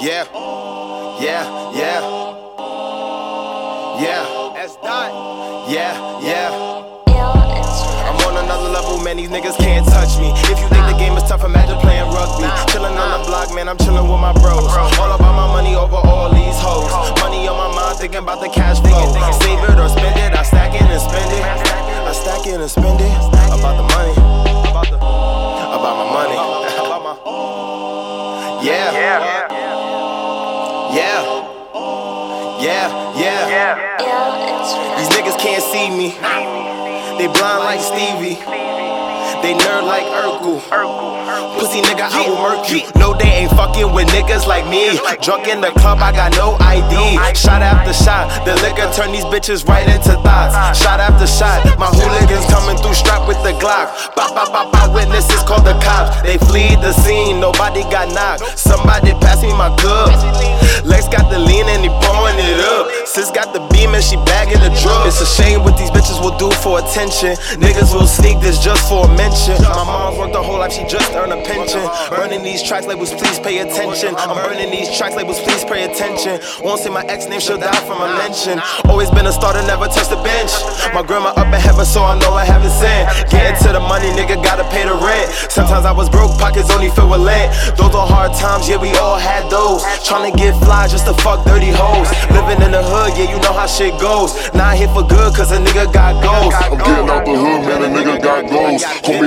Yeah, yeah, yeah. Yeah, that's dot. Yeah, yeah. I'm on another level, man. These niggas can't touch me. If you think the game is tough, imagine playing rugby. Chillin' on the block, man. I'm chillin' with my bros. All about my money over all these hoes. Money on my mind, thinking about the cash flow. Save it or spend it. I stack it and spend it. I stack it and spend it. Yeah. Yeah. Yeah. These niggas can't see me. They blind like Stevie. They nerd like Urkel. Pussy nigga, I will murk you. No, they ain't fucking with niggas like me. Drunk in the club, I got no ID. Shot after shot, the liquor turn these bitches right into thoughts. Shot after shot, my hooligans coming through strapped with the Glock. Bop, bop, bop, bop, witnesses call the cops. They flee the scene, nobody got knocked. And she bagging the drug. It's a shame what these bitches will do for attention. Niggas will sneak this just for a mention. My mom's worked her whole life, she just earned a pension. Burning these tracks labels, please pay attention. I'm burning these tracks labels, please pay attention. Won't say my ex name, she'll die from a mention. Always been a starter, never touched the bench. My grandma up in heaven, so I know I haven't sinned. Getting to the money, nigga, gotta pay the rent. Sometimes I was broke, pockets only filled with lint. Those are hard times, yeah, we all had those. Tryna get fly just to fuck dirty hoes. Living in the hood, yeah, you know how shit goes. Not here for good, cause a nigga got goals. I'm getting out the hood, man,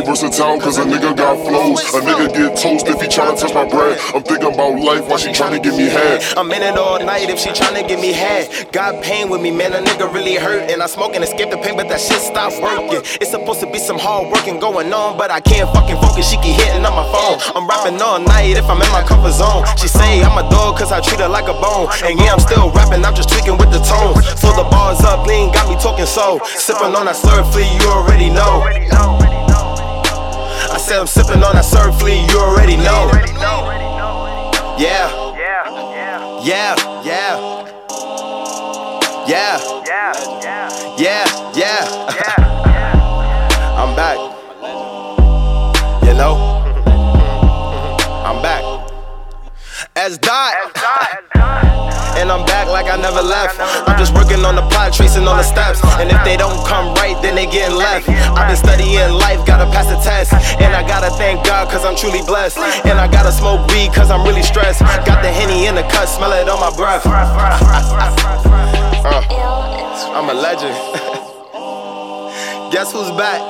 versatile, cause a nigga got flows. A nigga get toast if he tryna touch my bread. I'm thinking about life while she tryna give me head. I'm in it all night if she tryna give me head. Got pain with me, man, a nigga really hurt. And I smoke and escape the pain, but that shit stopped working. It's supposed to be some hard working going on, but I can't fucking focus. She keep hitting on my phone. I'm rapping all night if I'm in my comfort zone. She say I'm a dog cause I treat her like a bone. And yeah, I'm still rapping, I'm just tweaking with the tone. Fill the bars up, lean, got me talking so. Sipping on that slurp flea, you already know. Said I'm sipping on that surf flea, you already know. Yeah. Yeah. Yeah. Yeah. Yeah. Yeah. Yeah. Yeah I'm back. You know? I'm back. As dot. And I'm back like I never left. I'm just working on the plot, tracing on the steps. And if they don't come right, then they getting left. I've been studying life, gotta pass the test. And I gotta thank God, cause I'm truly blessed. And I gotta smoke weed, cause I'm really stressed. Got the henny in the cut, smell it on my breath. Uh, I'm a legend. guess who's back?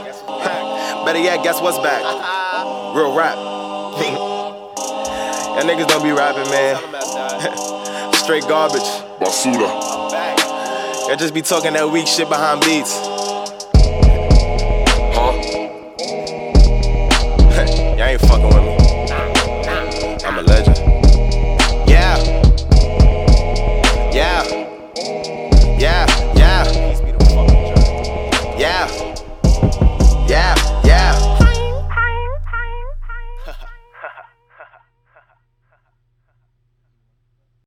Better yet, guess what's back? Real rap. Y'all niggas don't be rapping, man. straight garbage. Basura. Y'all just be talking that weak shit behind beats. Huh? Y'all ain't fucking